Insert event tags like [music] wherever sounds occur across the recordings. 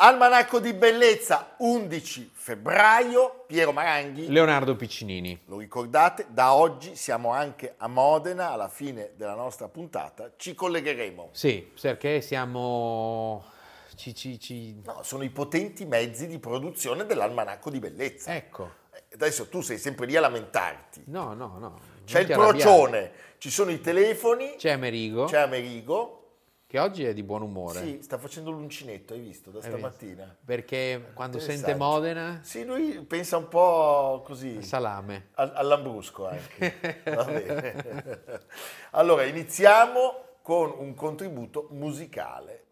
Almanacco di Bellezza, 11 febbraio, Piero Maranghi. Leonardo Piccinini. Lo ricordate, da oggi siamo anche a Modena, alla fine della nostra puntata, ci collegheremo. Sì, perché siamo... Ci, ci, ci... No, sono i potenti mezzi di produzione dell'Almanacco di Bellezza. Ecco. Eh, adesso tu sei sempre lì a lamentarti. No, no, no. C'è il procione, ci sono i telefoni. C'è Amerigo. C'è Amerigo che oggi è di buon umore. Sì, sta facendo l'uncinetto, hai visto, da hai stamattina. Visto? Perché quando sente Modena... Sì, lui pensa un po' così... Salame. all'ambrusco anche. Va bene. [laughs] allora, iniziamo con un contributo musicale.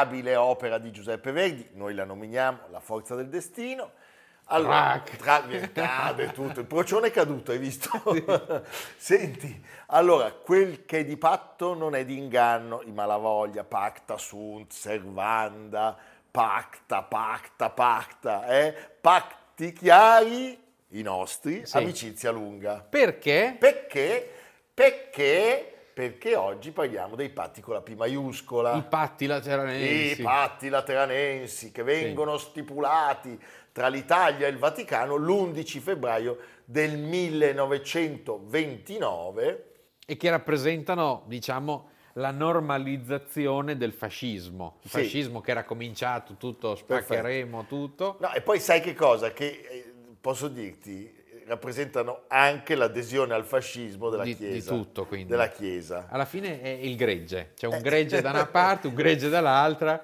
Innominabile opera di Giuseppe Verdi, noi la nominiamo La forza del destino. Allora, tra, cade tutto, il procione è caduto, hai visto? [laughs] Senti, allora, quel che è di patto non è di inganno, i malavoglia, pacta sunt, servanda, pacta, pacta, pacta, eh? pacti chiari, i nostri, sì. amicizia lunga. Perché? Perché? Perché perché oggi parliamo dei patti con la P maiuscola. I patti lateranensi. I patti lateranensi che vengono sì. stipulati tra l'Italia e il Vaticano l'11 febbraio del 1929. E che rappresentano, diciamo, la normalizzazione del fascismo. Il sì. fascismo che era cominciato tutto, spaccheremo Perfetto. tutto. No, e poi sai che cosa? Che eh, posso dirti, rappresentano anche l'adesione al fascismo della di, Chiesa. Di tutto, quindi. Della Chiesa. Alla fine è il gregge, c'è un eh. gregge da una parte, un gregge dall'altra.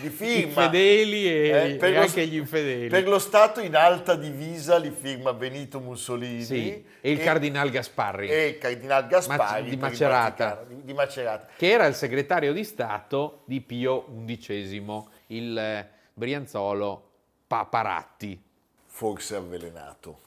Di [laughs] firma. I fedeli e, eh, e anche gli infedeli. Per lo Stato in alta divisa li firma Benito Mussolini sì, e il e, Cardinal Gasparri. E il Cardinal Gasparri di Macerata, di Macerata, Che era il segretario di Stato di Pio XI, il eh, Brianzolo Paparatti. Forse avvelenato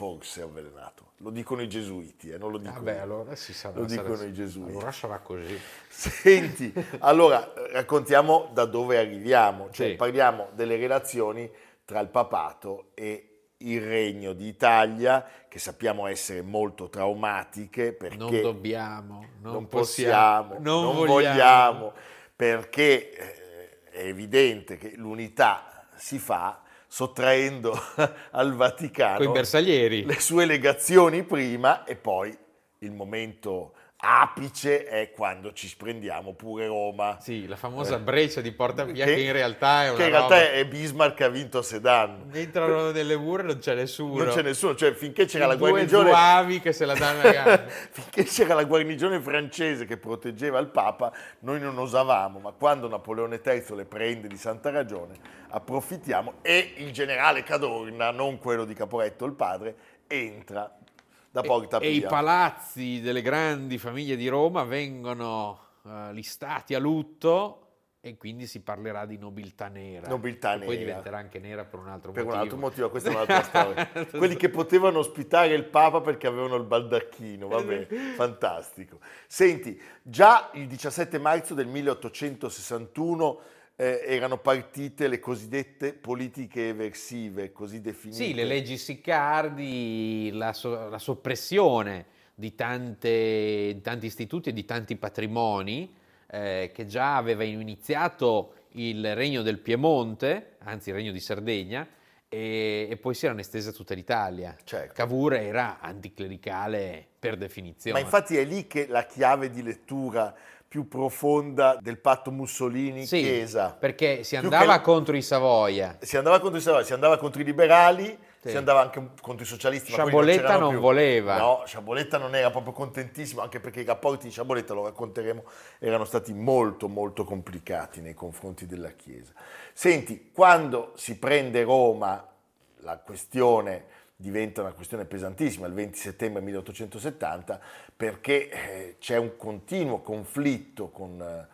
forse avvelenato. Lo dicono i gesuiti, eh, non lo dico Vabbè, io. allora si sarà, Lo dicono sarà, i gesuiti. Allora sarà così. Senti, allora raccontiamo da dove arriviamo, cioè sì. parliamo delle relazioni tra il papato e il regno d'Italia, che sappiamo essere molto traumatiche perché non dobbiamo, non, non possiamo, possiamo, non, non vogliamo. vogliamo, perché eh, è evidente che l'unità si fa sottraendo [laughs] al Vaticano le sue legazioni prima e poi il momento apice è quando ci sprendiamo pure Roma. Sì, la famosa eh. breccia di Porta Pia che, che, in realtà è una Che in realtà roba... è Bismarck che ha vinto a Sedan. Entrano nelle mura non c'è nessuno. Non c'è nessuno, cioè finché c'era la guarnigione... Due che se la danno a [laughs] finché c'era la guarnigione francese che proteggeva il Papa, noi non osavamo, ma quando Napoleone III le prende di santa ragione, approfittiamo e il generale Cadorna, non quello di Caporetto, il padre, entra da Porta Pia. E i palazzi delle grandi famiglie di Roma vengono uh, listati a lutto e quindi si parlerà di nobiltà nera. Nobiltà nera. Poi diventerà anche nera per un altro per motivo. Per un altro motivo, questa è un'altra [laughs] storia. Quelli che potevano ospitare il Papa perché avevano il baldacchino, vabbè, [laughs] fantastico. Senti, già il 17 marzo del 1861 eh, erano partite le cosiddette politiche eversive, così definite. Sì, le leggi Siccardi, la, so- la soppressione di, tante, di, tanti istituti e di tanti patrimoni eh, che già aveva iniziato il regno del Piemonte, anzi il regno di Sardegna, e, e poi si erano estese a tutta l'Italia. Certo. Cavour era anticlericale per definizione. Ma infatti è lì che la chiave di lettura più profonda del patto Mussolini-Chiesa. Sì, perché si andava che... contro i Savoia. Si andava contro i Savoia, si andava contro i liberali, sì. si andava anche contro i socialisti. Sciaboletta non, non voleva. No, Sciaboletta non era proprio contentissimo, anche perché i rapporti di Sciaboletta, lo racconteremo, erano stati molto molto complicati nei confronti della Chiesa. Senti, quando si prende Roma, la questione diventa una questione pesantissima il 20 settembre 1870 perché eh, c'è un continuo conflitto con,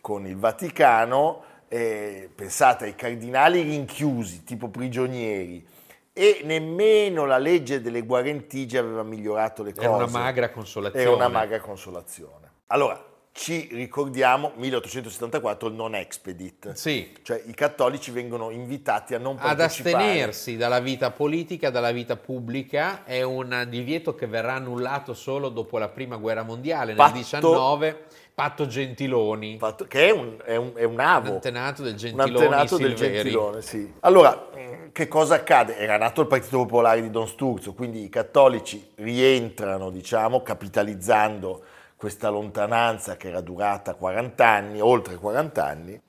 con il Vaticano, eh, pensate ai cardinali rinchiusi, tipo prigionieri, e nemmeno la legge delle guarentigie aveva migliorato le cose. Era una magra consolazione. Era una magra consolazione. Allora, ci ricordiamo 1874 il non expedit, sì. cioè i cattolici vengono invitati a non ad partecipare. Ad astenersi dalla vita politica, dalla vita pubblica, è un divieto che verrà annullato solo dopo la prima guerra mondiale, patto, nel 19, patto Gentiloni. Patto, che è un, è, un, è un avo. Un antenato del Gentiloni Un antenato del Gentilone, sì. Allora, che cosa accade? Era nato il Partito Popolare di Don Sturzo, quindi i cattolici rientrano, diciamo, capitalizzando questa lontananza che era durata 40 anni, oltre 40 anni,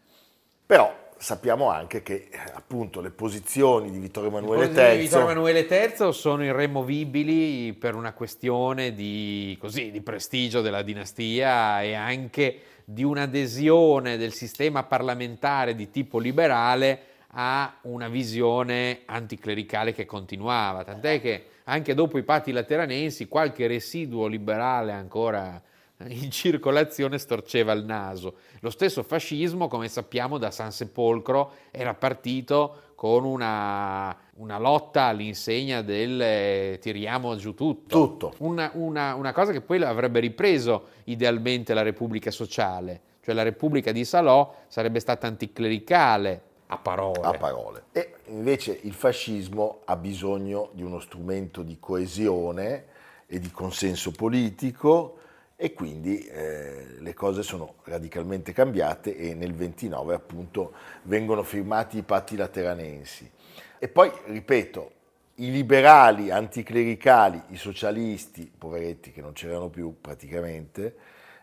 però sappiamo anche che appunto le posizioni di Vittorio Emanuele III, di Vittorio Emanuele III sono irremovibili per una questione di, così, di prestigio della dinastia e anche di un'adesione del sistema parlamentare di tipo liberale a una visione anticlericale che continuava, tant'è che anche dopo i patti lateranensi qualche residuo liberale ancora in circolazione storceva il naso. Lo stesso fascismo, come sappiamo, da San Sepolcro era partito con una, una lotta all'insegna del eh, tiriamo giù tutto. tutto. Una, una, una, cosa che poi avrebbe ripreso idealmente la Repubblica Sociale, cioè la Repubblica di Salò sarebbe stata anticlericale a parole. A parole. E invece il fascismo ha bisogno di uno strumento di coesione e di consenso politico e quindi eh, le cose sono radicalmente cambiate e nel 29 appunto vengono firmati i patti lateranensi. E poi, ripeto, i liberali anticlericali, i socialisti, poveretti che non c'erano più praticamente,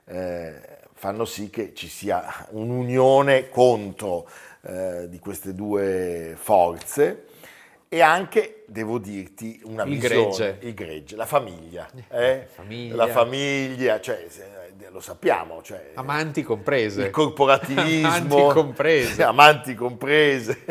eh, fanno sì che ci sia un'unione contro eh, di queste due forze e anche, devo dirti, una il visione, gregge. il gregge, la famiglia, eh? famiglia. la famiglia, cioè, lo sappiamo. Cioè, amanti comprese. Il corporativismo. [laughs] amanti comprese. [laughs] amanti comprese.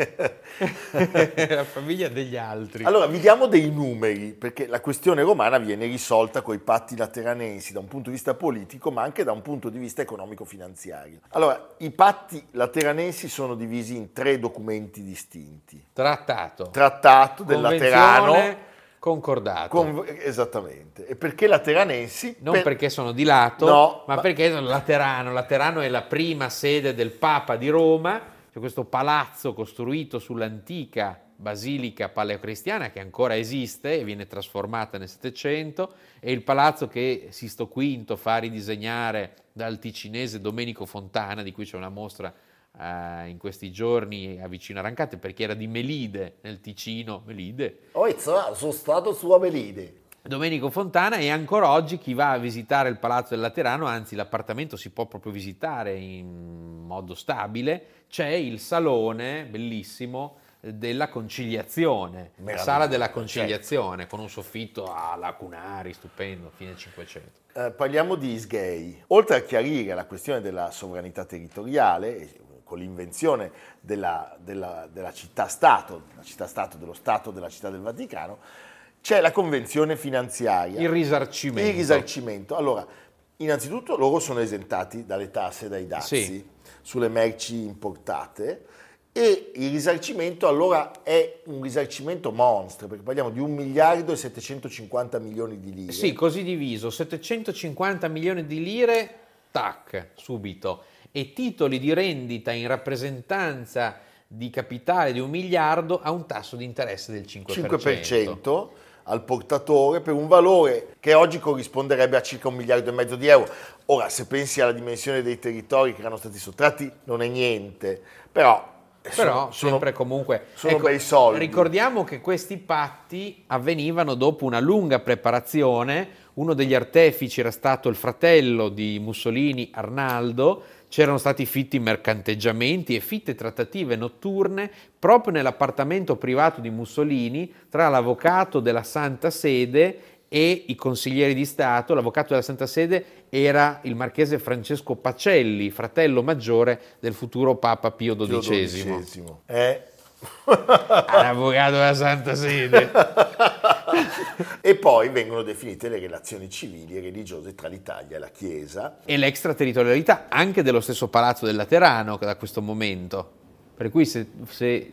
[laughs] la famiglia degli altri. Allora, vi diamo dei numeri, perché la questione romana viene risolta con i patti lateranensi da un punto di vista politico, ma anche da un punto di vista economico-finanziario. Allora, i patti lateranensi sono divisi in tre documenti distinti. Trattato. Trattato del Laterano Concordato. Con, esattamente. E perché lateranensi? Non per... perché sono di lato, no, ma, ma perché sono laterano. Laterano è la prima sede del Papa di Roma, c'è questo palazzo costruito sull'antica basilica paleocristiana che ancora esiste e viene trasformata nel Settecento e il palazzo che Sisto V fa ridisegnare dal ticinese Domenico Fontana, di cui c'è una mostra Uh, in questi giorni a vicino a Rancate perché era di Melide nel Ticino. Melide. Oh, sono stato su a Melide. Domenico Fontana e ancora oggi chi va a visitare il Palazzo del Laterano, anzi l'appartamento si può proprio visitare in modo stabile, c'è il salone bellissimo della conciliazione, la sala della conciliazione con un soffitto a lacunari, stupendo, fine 500. Eh, parliamo di Isgay. Oltre a chiarire la questione della sovranità territoriale, con l'invenzione della, della, della città-stato, la città-stato dello Stato della città del Vaticano, c'è la convenzione finanziaria. Il risarcimento. Il risarcimento. Allora, innanzitutto loro sono esentati dalle tasse e dai dazi sì. sulle merci importate e il risarcimento allora è un risarcimento monstro, perché parliamo di 1 miliardo e 750 milioni di lire. Sì, così diviso, 750 milioni di lire, tac, subito e titoli di rendita in rappresentanza di capitale di un miliardo a un tasso di interesse del 5%. 5% al portatore per un valore che oggi corrisponderebbe a circa un miliardo e mezzo di euro. Ora, se pensi alla dimensione dei territori che erano stati sottratti, non è niente, però Però sono, sempre comunque... Sono ecco, bei soldi. Ricordiamo che questi patti avvenivano dopo una lunga preparazione. Uno degli artefici era stato il fratello di Mussolini, Arnaldo. C'erano stati fitti mercanteggiamenti e fitte trattative notturne proprio nell'appartamento privato di Mussolini tra l'avvocato della Santa Sede e i consiglieri di Stato, l'avvocato della Santa Sede era il marchese Francesco Pacelli, fratello maggiore del futuro Papa Pio XII. Pio XII. Eh. L'avvocato della Santa Sede. [laughs] e poi vengono definite le relazioni civili e religiose tra l'Italia e la Chiesa. E l'extraterritorialità anche dello stesso Palazzo del Laterano da questo momento. Per cui se, se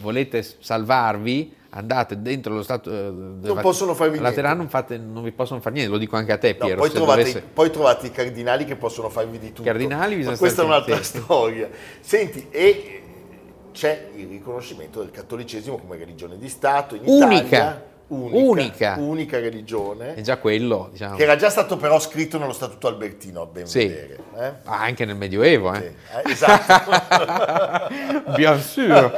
volete salvarvi andate dentro lo Stato eh, non possono farvi Laterano non, fate, non vi possono fare niente, lo dico anche a te Piero. No, poi, trovate, dovesse... poi, trovate, i cardinali che possono farvi di tutto. Cardinali questa è un'altra storia. Senti, e c'è il riconoscimento del cattolicesimo come religione di Stato in Unica. Italia. Unica, unica. unica religione. È già quello, diciamo. Che era già stato però scritto nello Statuto Albertino, a ben sì. vedere. Eh? Ah, anche nel Medioevo, eh? Sì. eh esatto. [laughs] Bien sûr.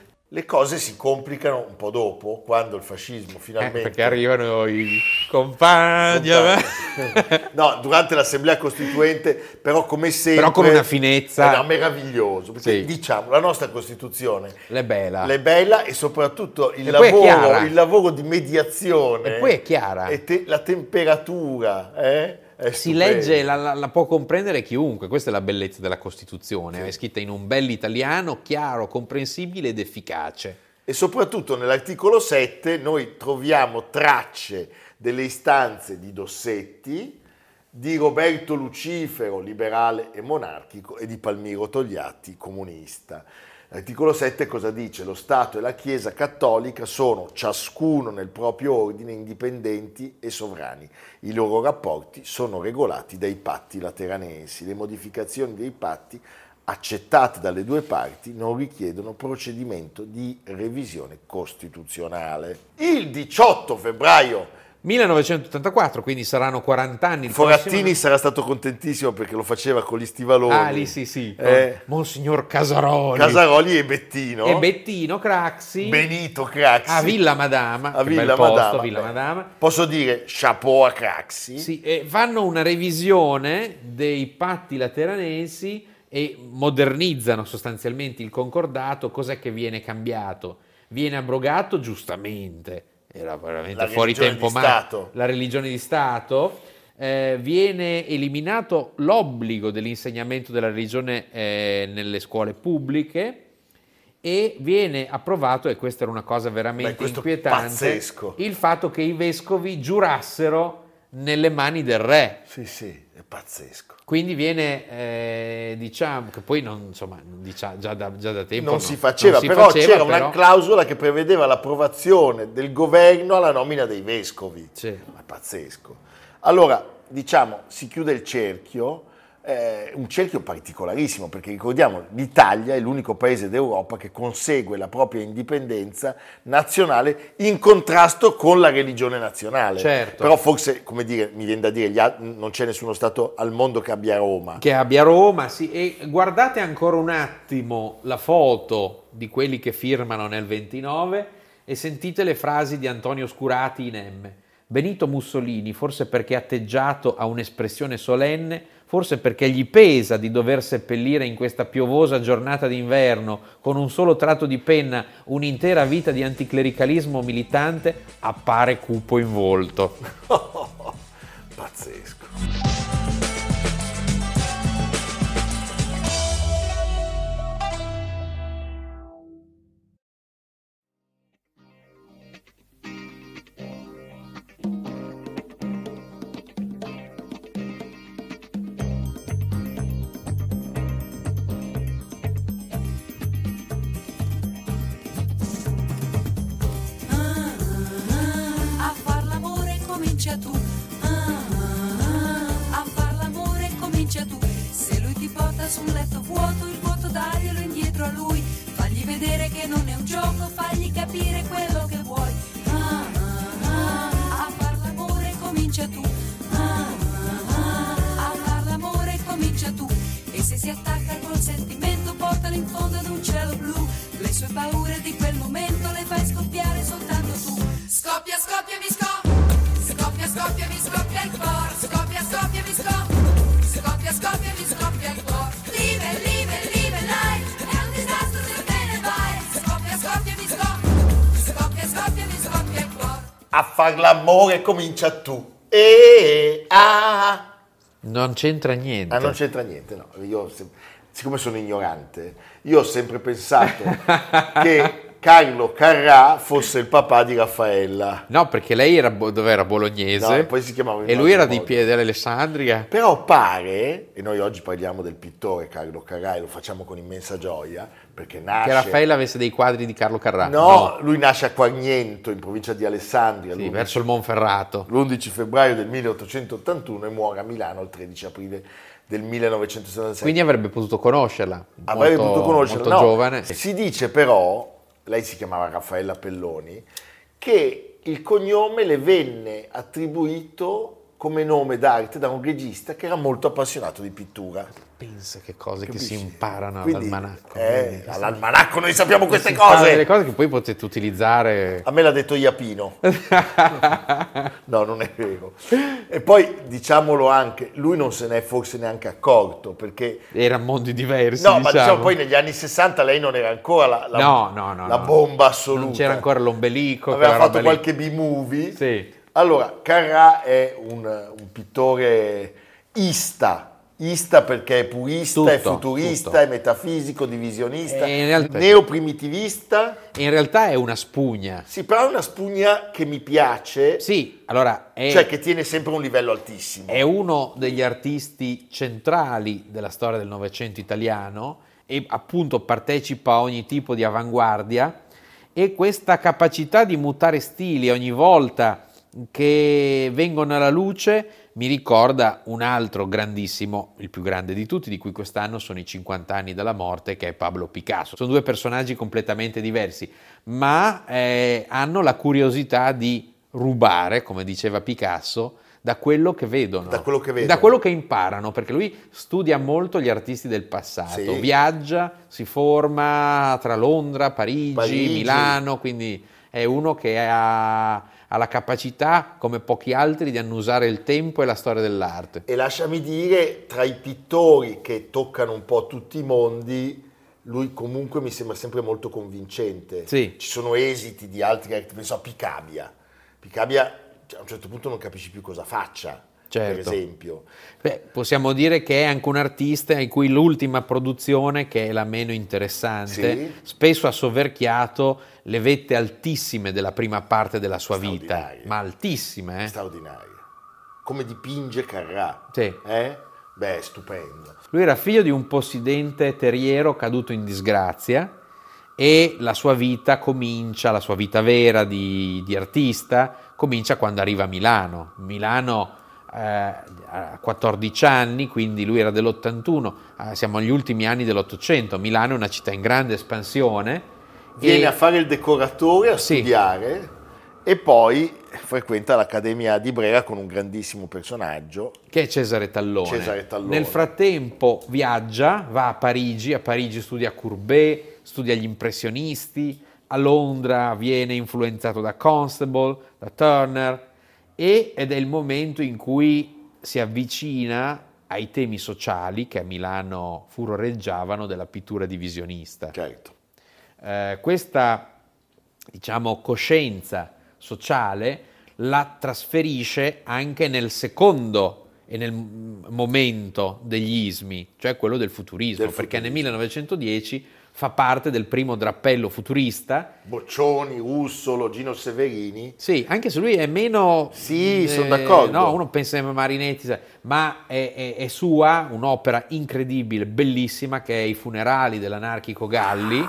[laughs] Le cose si complicano un po' dopo, quando il fascismo finalmente... Eh, perché arrivano i compagni... [laughs] no, durante l'Assemblea Costituente, però come sempre... Però con una finezza... Era meraviglioso, perché sì. diciamo, la nostra Costituzione... L'è bella. L'è bella e soprattutto il, lavoro, il lavoro, di mediazione... E poi è chiara. E te, la temperatura, eh? Si legge, la, la, la, può comprendere chiunque, questa è la bellezza della Costituzione, sì. è scritta in un bel italiano, chiaro, comprensibile ed efficace. E soprattutto nell'articolo 7 noi troviamo tracce delle istanze di Dossetti, di Roberto Lucifero, liberale e monarchico, e di Palmiro Togliatti, comunista. L'articolo 7 cosa dice? Lo Stato e la Chiesa cattolica sono ciascuno nel proprio ordine indipendenti e sovrani. I loro rapporti sono regolati dai patti lateranensi. Le modificazioni dei patti accettate dalle due parti non richiedono procedimento di revisione costituzionale. Il 18 febbraio 1984, quindi saranno 40 anni. Forattini prossimo... sarà stato contentissimo perché lo faceva con gli stivaloni. Ah, lì sì, sì. Eh, Monsignor Casaroli. Casaroli e Bettino. E Bettino Craxi. Benito Craxi. A Villa Madama. A Villa Madama. Posto, Villa Madama. Posso dire chapeau a Craxi. Sì, e fanno una revisione dei patti lateranensi e modernizzano sostanzialmente il concordato. Cos'è che viene cambiato? Viene abrogato giustamente era veramente fuori tempo, ma la religione di Stato, eh, viene eliminato l'obbligo dell'insegnamento della religione eh, nelle scuole pubbliche e viene approvato, e questa era una cosa veramente Beh, inquietante, pazzesco. il fatto che i vescovi giurassero nelle mani del re. Sì, sì, è pazzesco. Quindi viene, eh, diciamo, che poi non, insomma, diciamo, già, da, già, da, tempo non no, si faceva, non si però faceva, c'era però... una clausola che prevedeva l'approvazione del governo alla nomina dei vescovi. Sì. Ma è pazzesco. Allora, diciamo, si chiude il cerchio eh, un cerchio particolarissimo, perché ricordiamo l'Italia è l'unico paese d'Europa che consegue la propria indipendenza nazionale in contrasto con la religione nazionale. Certo. Però forse, come dire, mi viene da dire, altri, non c'è nessuno Stato al mondo che abbia Roma. Che abbia Roma, sì. E guardate ancora un attimo la foto di quelli che firmano nel 29 e sentite le frasi di Antonio Scurati in M. Benito Mussolini, forse perché atteggiato a un'espressione solenne, forse perché gli pesa di dover seppellire in questa piovosa giornata d'inverno con un solo tratto di penna un'intera vita di anticlericalismo militante, appare cupo in volto. [laughs] Pazzesco. Far l'amore comincia tu. E ah. Non c'entra niente. Ah, non c'entra niente, no. Io, siccome sono ignorante, io ho sempre pensato [laughs] che Carlo Carrà fosse il papà di Raffaella. No, perché lei era, era bolognese No, poi si chiamava e lui era di. Piede Alessandria. Però pare, e noi oggi parliamo del pittore Carlo Carrà e lo facciamo con immensa gioia, perché nasce... Che Raffaella avesse dei quadri di Carlo Carrà. No, lui nasce a Quarniento, in provincia di Alessandria, Sì, l'11 verso il Monferrato. l'11 febbraio del 1881 e muore a Milano il 13 aprile del 1976. Quindi avrebbe potuto conoscerla. Avrebbe molto, potuto conoscerla. Molto no. giovane. Si dice però, lei si chiamava Raffaella Pelloni, che il cognome le venne attribuito come nome d'arte da un regista che era molto appassionato di pittura. Pensa che cose che si Capisci? imparano Quindi, all'almanacco. eh, all'almanacco noi sappiamo queste imparano delle cose. cose che poi potete utilizzare. A me l'ha detto Iapino. [laughs] No, non è vero. E poi diciamolo anche, lui non se n'è forse neanche accorto perché Erano mondi diversi. No, ma diciamo diciamo poi negli anni 60 lei non era ancora la, la- No, no, no, la bomba assoluta. Non c'era ancora l'ombelico. Aveva fatto roba lì. qualche B-movie. Sì. Allora, Carrà è un, un pittore ista. Ista perché è purista, Tutto, è futurista, tutto. è metafisico, divisionista, E in realtà- neoprimitivista. In realtà è una spugna. Sì, però è una spugna che mi piace, Sì, allora è, cioè che tiene sempre un livello altissimo. è uno degli artisti centrali della storia del Novecento italiano e appunto partecipa a ogni tipo di avanguardia e questa capacità di mutare stili ogni volta che vengono alla luce mi ricorda un altro grandissimo, il più grande di tutti, di cui quest'anno sono i 50 anni dalla morte, che è Pablo Picasso. Sono due personaggi completamente diversi, ma eh, hanno la curiosità di rubare, come diceva Picasso, da quello che vedono, Da quello che vedono. da quello che imparano, perché lui studia molto gli artisti del passato, Sì. viaggia, si forma tra Londra, Parigi, Parigi. Milano, quindi è uno che ha, ha la capacità, come pochi altri, di annusare il tempo e la storia dell'arte. E lasciami dire, tra i pittori che toccano un po' tutti i mondi, lui comunque mi sembra sempre molto convincente. Sì. Ci sono esiti di altri, penso a Picabia. Picabia cioè, a un certo punto non capisci più cosa faccia, Certo. per esempio. Beh, possiamo dire che è anche un artista in cui l'ultima produzione, che è la meno interessante, Sì. spesso ha soverchiato le vette altissime della prima parte della sua vita, Straordinarie. ma altissime, eh? Straordinaria. Come dipinge Carrà. Sì. Eh? Beh, stupendo. Lui era figlio di un possidente terriero caduto in disgrazia e la sua vita comincia, la sua vita vera di, di artista, comincia quando arriva a Milano. Milano a 14 anni, quindi lui era dell'81, eh, siamo agli ultimi anni dell'Ottocento. Milano è una città in grande espansione. Viene e- a fare il decoratore, a Sì. studiare e poi frequenta l'Accademia di Brera con un grandissimo personaggio. che è Cesare Tallone. Cesare Tallone. Nel frattempo viaggia, va a Parigi, a Parigi studia Courbet, studia gli impressionisti, a Londra viene influenzato da Constable, da Turner ed è il momento in cui si avvicina ai temi sociali che a Milano furoreggiavano della pittura divisionista. Certo. Eh, questa diciamo, coscienza sociale la trasferisce anche nel secondo e nel momento degli ismi, cioè quello del futurismo, Del perché nel futurismo. 1910 fa parte del primo drappello futurista. Boccioni, Russolo, Gino Severini. Sì, anche se lui è meno... Sì, sono d'accordo. No, uno pensa a Marinetti, ma è, è- è sua un'opera incredibile, bellissima, che è I funerali dell'anarchico Galli,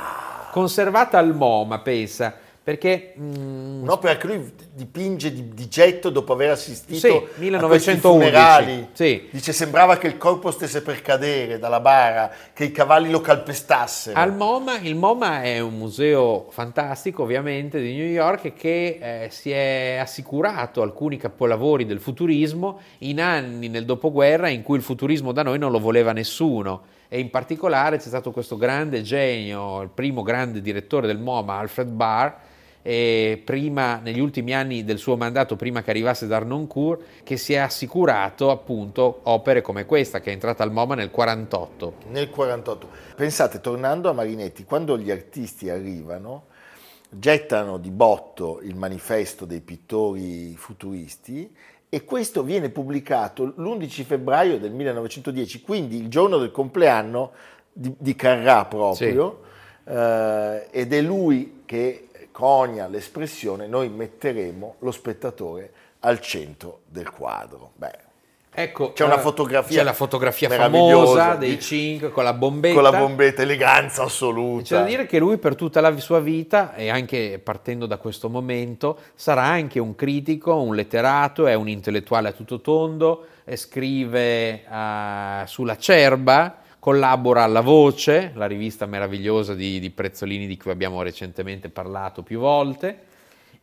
conservata al MoMA, pensa, perché... mm, Un'opera che lui dipinge di, di getto dopo aver assistito Sì, a questi 1911, funerali. sì. Dice sembrava che il corpo stesse per cadere dalla bara, che i cavalli lo calpestassero. Al MoMA, il MoMA è un museo fantastico ovviamente di New York che eh, si è assicurato alcuni capolavori del futurismo in anni nel dopoguerra in cui il futurismo da noi non lo voleva nessuno e in particolare c'è stato questo grande genio, il primo grande direttore del MoMA, Alfred Barr, prima, negli ultimi anni del suo mandato, prima che arrivasse Darnoncourt, che si è assicurato appunto opere come questa, che è entrata al MoMA nel 48. Nel 48. Pensate, tornando a Marinetti, quando gli artisti arrivano, gettano di botto il manifesto dei pittori futuristi e questo viene pubblicato l'11 febbraio del 1910, quindi il giorno del compleanno di, di Carrà proprio, eh, ed è lui che conia l'espressione noi metteremo lo spettatore al centro del quadro. Beh, Ecco, C'è una eh, fotografia c'è la fotografia famosa dei Cinque con la bombetta. con la bombetta, eleganza assoluta. C'è da dire che lui per tutta la sua vita e anche partendo da questo momento sarà anche un critico, un letterato, è un intellettuale a tutto tondo, scrive eh, sulla Cerba, collabora alla Voce, la rivista meravigliosa di, di Prezzolini di cui abbiamo recentemente parlato più volte.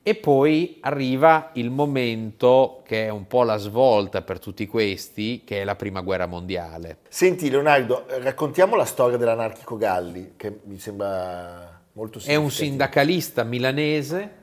E poi arriva il momento che è un po' la svolta per tutti questi, che è la prima guerra mondiale. Senti Leonardo, raccontiamo la storia dell'anarchico Galli, che mi sembra molto È un sindacalista milanese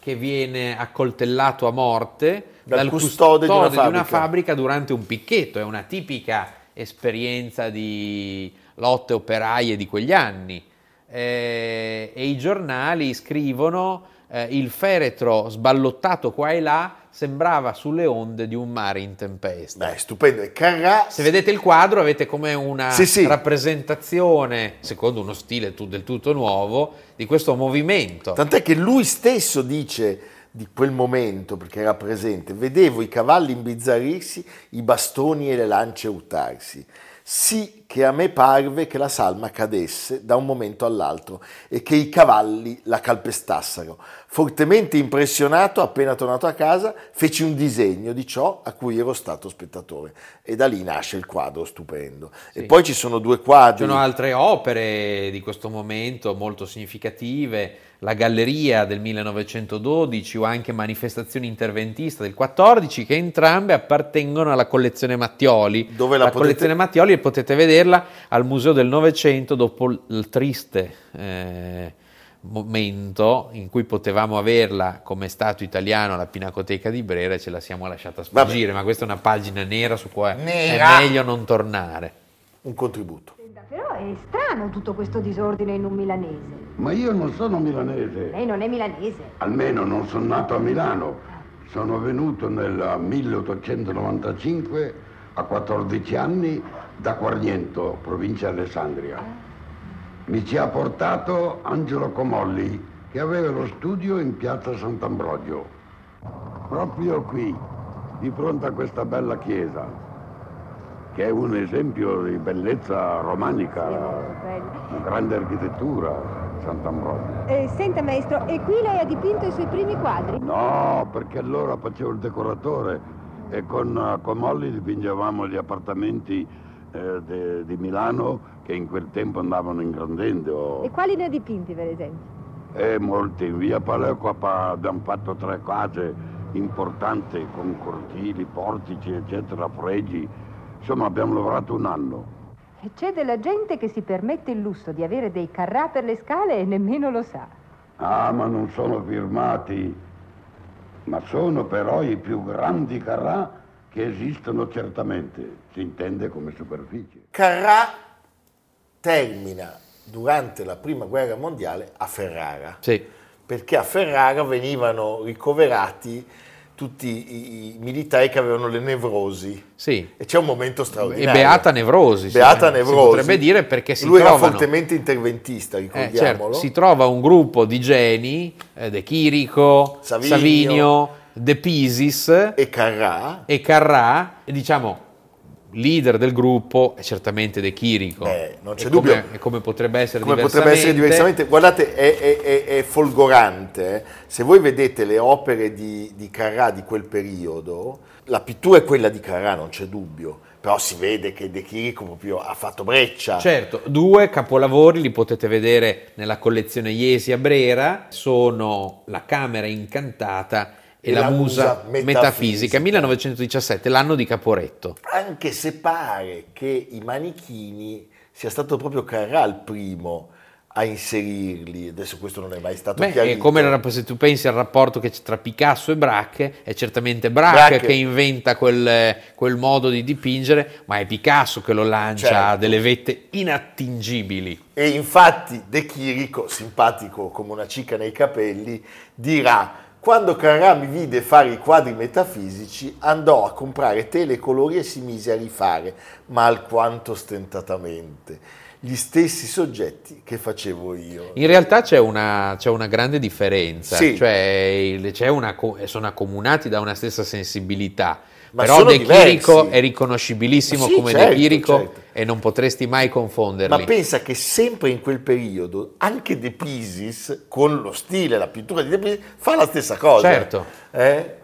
che viene accoltellato a morte Dal custode di una custode fabbrica. fabbrica durante un picchetto. È una tipica esperienza di lotte operaie di quegli anni. Eh, e i giornali scrivono eh, il feretro sballottato qua e là sembrava sulle onde di un mare in tempesta. Beh, stupendo. Carrà, Se vedete il quadro avete come una Sì, sì. rappresentazione, secondo uno stile del tutto nuovo, di questo movimento. tant'è che lui stesso dice di quel momento, perché era presente, vedevo i cavalli imbizzarrirsi, i bastoni e le lance urtarsi. Sì che a me parve che la salma cadesse da un momento all'altro e che i cavalli la calpestassero. Fortemente impressionato, appena tornato a casa, feci un disegno di ciò a cui ero stato spettatore. E da lì nasce il quadro stupendo. E poi ci sono due quadri. Ci sono altre opere di questo momento molto significative, la Galleria del 1912 o anche Manifestazione interventista del 14, che entrambe appartengono alla collezione Mattioli. Dove la la potete- collezione Mattioli potete vederla al Museo del Novecento dopo il triste eh, momento in cui potevamo averla come Stato italiano alla Pinacoteca di Brera e ce la siamo lasciata sfuggire, ma questa è una pagina nera su cui Nera. è meglio non tornare. Un contributo. Però è strano tutto questo disordine in un milanese. Ma io non sono milanese, Lei non è milanese. almeno non sono nato a Milano. Sono venuto nel 1895 a 14 anni da Quarniento, provincia di Alessandria. Mi ci ha portato Angelo Comolli, che aveva lo studio in piazza Sant'Ambrogio. Proprio qui, di fronte a questa bella chiesa, che è un esempio di bellezza romanica, una grande architettura, Sant'Ambrogio. Eh, senta maestro, e qui lei ha dipinto i suoi primi quadri? No, perché allora facevo il decoratore e con eh, Comolli dipingevamo gli appartamenti eh, di Milano che in quel tempo andavano ingrandendo. E quali ne ha dipinti, per esempio? E molti. In via Paleco pa- abbiamo fatto tre case importanti con cortili, portici, eccetera, fregi. Insomma, abbiamo lavorato un anno. E c'è della gente che si permette il lusso di avere dei carrà per le scale e nemmeno lo sa. Ah, ma non sono firmati, ma sono però i più grandi carrà che esistono certamente, si intende come superficie. Carrà termina durante la prima guerra mondiale a Ferrara, Sì. perché a Ferrara venivano ricoverati tutti i, i militari che avevano le nevrosi. Sì. E c'è un momento E straordinario. beata nevrosi. sì. Beata Si nevrosi. potrebbe dire perché si Lui era trovano... fortemente interventista, Eh, ricordiamolo. certo, si trova un gruppo di geni, eh, De Chirico, Savinio. Savinio, De Pisis E Carrà, e Carrà, e diciamo leader del gruppo è certamente De Chirico. Beh, non c'è E dubbio. Come, e come potrebbe essere come diversamente. potrebbe essere diversamente, guardate, è, è- è- è folgorante. eh. Se voi vedete le opere di, di Carrà di quel periodo, la pittura è quella di Carrà, non c'è dubbio, però si vede che De Chirico proprio ha fatto breccia. Certo, due capolavori li potete vedere nella collezione Iesi a Brera, sono La Camera Incantata e, La, Musa, Metafisica, 1917, l'anno di Caporetto. Anche se pare che i manichini sia stato proprio Carrà il primo a inserirli? Adesso questo non è mai stato Beh, chiarito. come se tu pensi al rapporto che c'è tra Picasso e Braque, è certamente Braque, Braque. che inventa quel, quel modo di dipingere, ma è Picasso che lo lancia Certo. a delle vette inattingibili. E infatti De Chirico, simpatico come una cicca nei capelli, dirà quando Carrà mi vide fare i quadri metafisici andò a comprare tele e colori e si mise a rifare, ma alquanto stentatamente, gli stessi soggetti che facevo io. In realtà c'è una, c'è una grande differenza, Sì. cioè una sono accomunati da una stessa sensibilità. Ma Però De. Chirico è riconoscibilissimo sì, come certo, De Chirico certo. e non potresti mai confonderli. Ma pensa che sempre in quel periodo anche De Pisis, con lo stile, la pittura di De Pisis, fa la stessa cosa. Certo. Eh?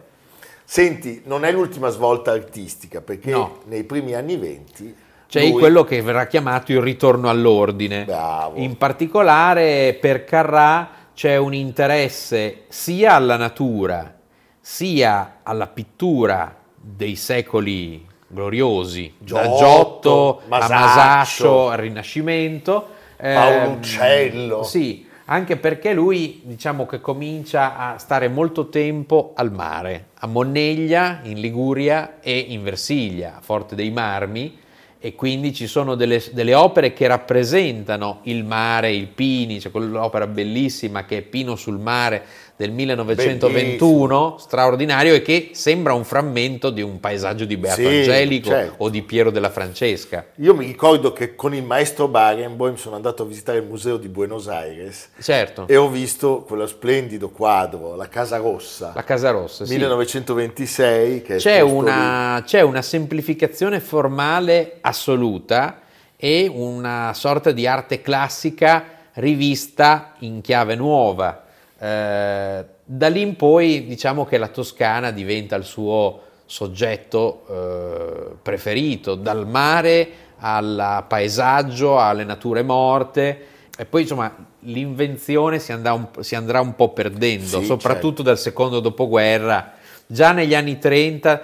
Senti, non è l'ultima svolta artistica, perché No. nei primi anni venti... C'è lui- quello che verrà chiamato il ritorno all'ordine. Bravo. In particolare per Carrà c'è un interesse sia alla natura, sia alla pittura dei secoli gloriosi, da Giotto, Giotto a Masaccio. Masaccio al Rinascimento. Paolo Ehm, Uccello. Sì, anche perché lui diciamo che comincia a stare molto tempo al mare, a Monneglia, in Liguria e in Versilia, a Forte dei Marmi, e quindi ci sono delle, delle opere che rappresentano il mare, il Pini, c'è quell'opera bellissima che è Pino sul mare del 1921, straordinario e che sembra un frammento di un paesaggio di Beato Sì, Angelico certo. o di Piero della Francesca. Io mi ricordo che con il maestro Barenboim sono andato a visitare il museo di Buenos Aires Certo, e ho visto quello splendido quadro, La Casa Rossa, la Casa Rossa, sì. 1926, che è C'è una, c'è una semplificazione formale assoluta e una sorta di arte classica rivista in chiave nuova. Eh, da lì in poi diciamo che la Toscana diventa il suo soggetto eh, preferito, dal mare al paesaggio, alle nature morte e poi insomma l'invenzione si andrà un, si andrà un po' perdendo, Sì, soprattutto dal secondo dopoguerra. Già negli anni 30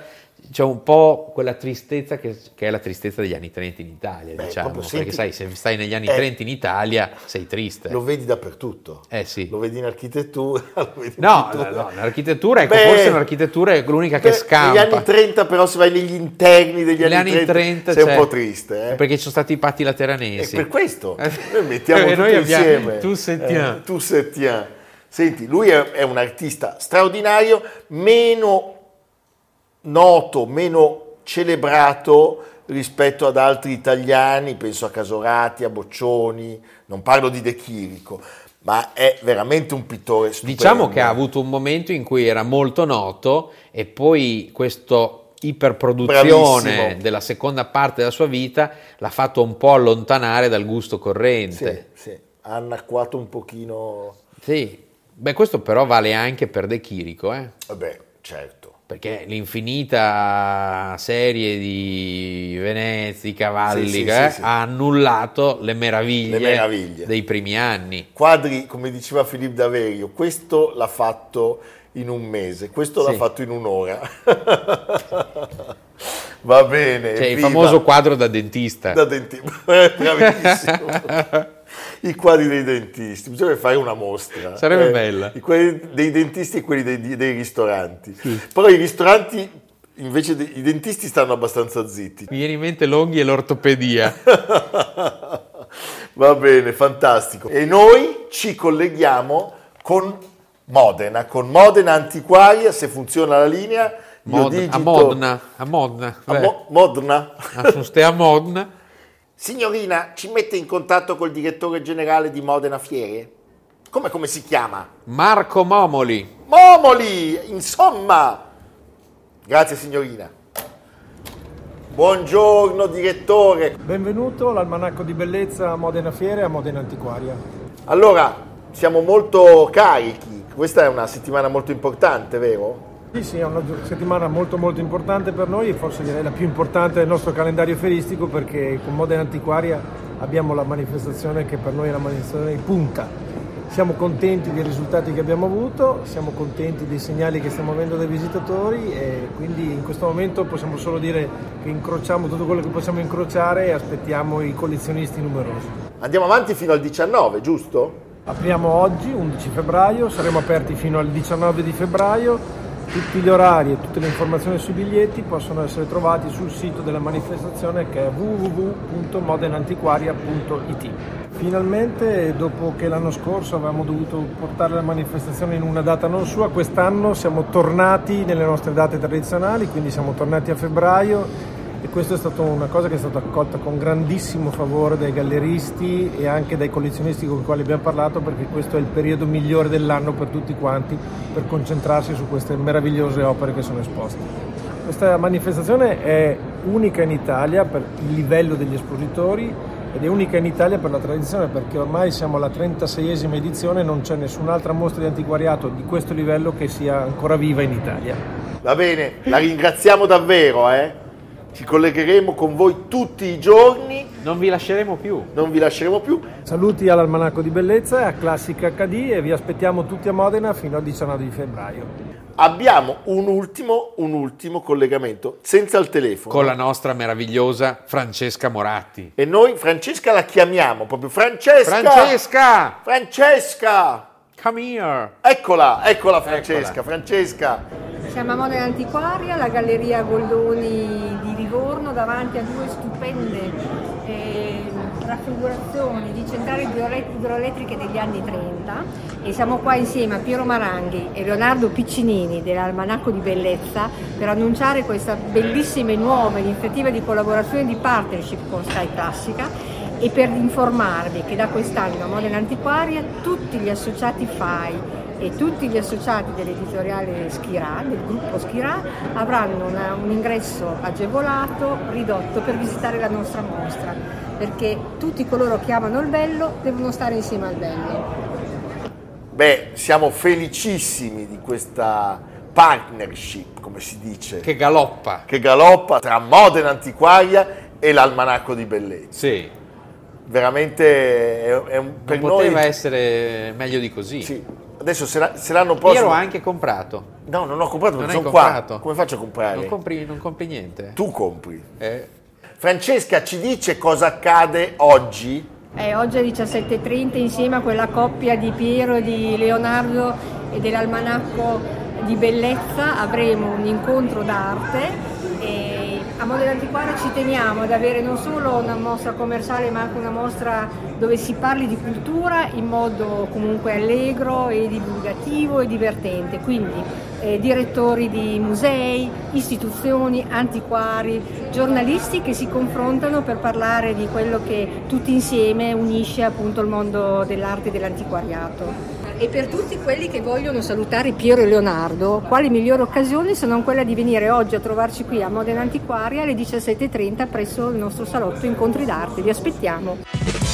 c'è un po' quella tristezza che, che è la tristezza degli anni 30 in Italia, Beh, diciamo, perché sai, senti- se stai negli anni Eh. 30 in Italia sei triste. Lo vedi dappertutto. Eh sì. Lo vedi in architettura. [laughs] vedi in No, pittura. no, no, l'architettura, ecco, Beh, forse l'architettura è l'unica che scampa. Negli anni 30 però se vai negli interni degli anni, anni 30, 30 sei un c'è- po' triste. Eh? Perché ci sono stati i patti E lateranesi. per questo Eh, noi mettiamo eh, noi abbiamo- insieme. tu settiamo. Eh, tu settiamo. Senti, lui è, è un artista straordinario, meno noto, meno celebrato rispetto ad altri italiani, penso a Casorati, a Boccioni, non parlo di De Chirico, ma è veramente un pittore stupendo. Diciamo che ha avuto un momento in cui era molto noto e poi questo iperproduzione Bravissimo. della seconda parte della sua vita l'ha fatto un po' allontanare dal gusto Sì, corrente. sì, ha annacquato un pochino... Sì. Beh, questo però vale anche per De Chirico, eh? Vabbè, certo. Perché l'infinita serie di Venezia, i cavalli, Sì, sì, eh, sì, ha annullato le meraviglie, Le meraviglie. dei primi anni. Quadri, come diceva Filippo Daverio, questo l'ha fatto in un mese, questo l'ha fatto in un'ora. [laughs] Va bene. Cioè, il famoso quadro da dentista. da dentista. [laughs] Bravissimo. [laughs] I quadri dei dentisti, bisogna fare una mostra. Sarebbe bella. I quelli dei dentisti e quelli dei, dei ristoranti. Però i ristoranti, invece dei i dentisti, stanno abbastanza zitti. Mi viene in mente Longhi e l'ortopedia. [laughs] Va bene, fantastico. E noi ci colleghiamo con Modena, con Modena Antiquaria, se funziona la linea. Mod- digito- a Modena, a Modena. A. Mo- Modena. Sono ste a Modena. Signorina, ci mette in contatto col direttore generale di Modena Fiere? Come, come si chiama? Marco Momoli. Momoli, insomma. Grazie signorina. Buongiorno direttore. Benvenuto all'Almanacco di Bellezza a Modena Fiere e a Modena Antiquaria. Allora, siamo molto carichi. Questa è una settimana molto importante, vero? Sì, sì, è una settimana molto molto importante per noi e forse direi la più importante del nostro calendario feristico perché con Modena Antiquaria abbiamo la manifestazione che per noi è la manifestazione di punta. Siamo contenti dei risultati che abbiamo avuto, siamo contenti dei segnali che stiamo avendo dai visitatori e quindi in questo momento possiamo solo dire che incrociamo tutto quello che possiamo incrociare e aspettiamo i collezionisti numerosi. Andiamo avanti fino al 19, giusto? Apriamo oggi, 11 febbraio, saremo aperti fino al 19 di febbraio. Tutti gli orari e tutte le informazioni sui biglietti possono essere trovati sul sito della manifestazione che è www.modenantiquaria.it. Finalmente, dopo che l'anno scorso avevamo dovuto portare la manifestazione in una data non sua, quest'anno siamo tornati nelle nostre date tradizionali, quindi siamo tornati a febbraio e questa è stata una cosa che è stata accolta con grandissimo favore dai galleristi e anche dai collezionisti con i quali abbiamo parlato perché questo è il periodo migliore dell'anno per tutti quanti per concentrarsi su queste meravigliose opere che sono esposte. Questa manifestazione è unica in Italia per il livello degli espositori ed è unica in Italia per la tradizione perché ormai siamo alla 36esima edizione e non c'è nessun'altra mostra di antiquariato di questo livello che sia ancora viva in Italia. Va bene, la ringraziamo davvero, eh? Ci collegheremo con voi tutti i giorni, Non vi lasceremo più. non vi lasceremo più. Saluti all'Almanacco di Bellezza e a Classica HD e vi aspettiamo tutti a Modena fino al 19 di febbraio. Abbiamo un ultimo, un ultimo collegamento, senza il telefono. Con la nostra meravigliosa Francesca Moratti. E noi Francesca la chiamiamo proprio Francesca! Francesca! Francesca! Come here! Eccola, eccola Francesca, Eccola. Francesca. Siamo a Modena Antiquaria, la Galleria Goldoni di Livorno, davanti a due stupende eh, raffigurazioni di centrali idroele- idroelettriche degli anni 30 e siamo qua insieme a Piero Maranghi e Leonardo Piccinini dell'Almanacco di Bellezza per annunciare questa bellissima e nuova iniziativa di collaborazione e di partnership con Sky Classica e per informarvi che da quest'anno a Modena Antiquaria tutti gli associati FAI e tutti gli associati dell'editoriale Schirà, del gruppo Schirà, avranno una- un ingresso agevolato, ridotto per visitare la nostra mostra, perché tutti coloro che amano il bello devono stare insieme al bello. Beh, siamo felicissimi di questa partnership, come si dice, che, Che galoppa! galoppa tra Modena Antiquaria e l'Almanacco di Bellezza. Sì, Veramente è, è un, per non poteva noi... essere meglio di così. Sì. Adesso se, la- se l'anno Io prossimo... ero anche comprato. No, non ho comprato Non perché hai sono qua. comprato? Come faccio a comprare? Non compri, non compri niente. Tu compri. Eh, Francesca ci dice cosa accade oggi? Eh, oggi alle 17.30 insieme a quella coppia di Piero e di Leonardo e dell'Almanacco di Bellezza avremo un incontro d'arte a Modena Antiquaria ci teniamo ad avere non solo una mostra commerciale ma anche una mostra dove si parli di cultura in modo comunque allegro e divulgativo e divertente, quindi eh, direttori di musei, istituzioni, antiquari, giornalisti che si confrontano per parlare di quello che tutti insieme unisce appunto il mondo dell'arte e dell'antiquariato. E per tutti quelli che vogliono salutare Piero e Leonardo, quale migliore occasione se non quella di venire oggi a trovarci qui a Modena Antiquaria alle 17.30 presso il nostro salotto Incontri d'Arte. Vi aspettiamo!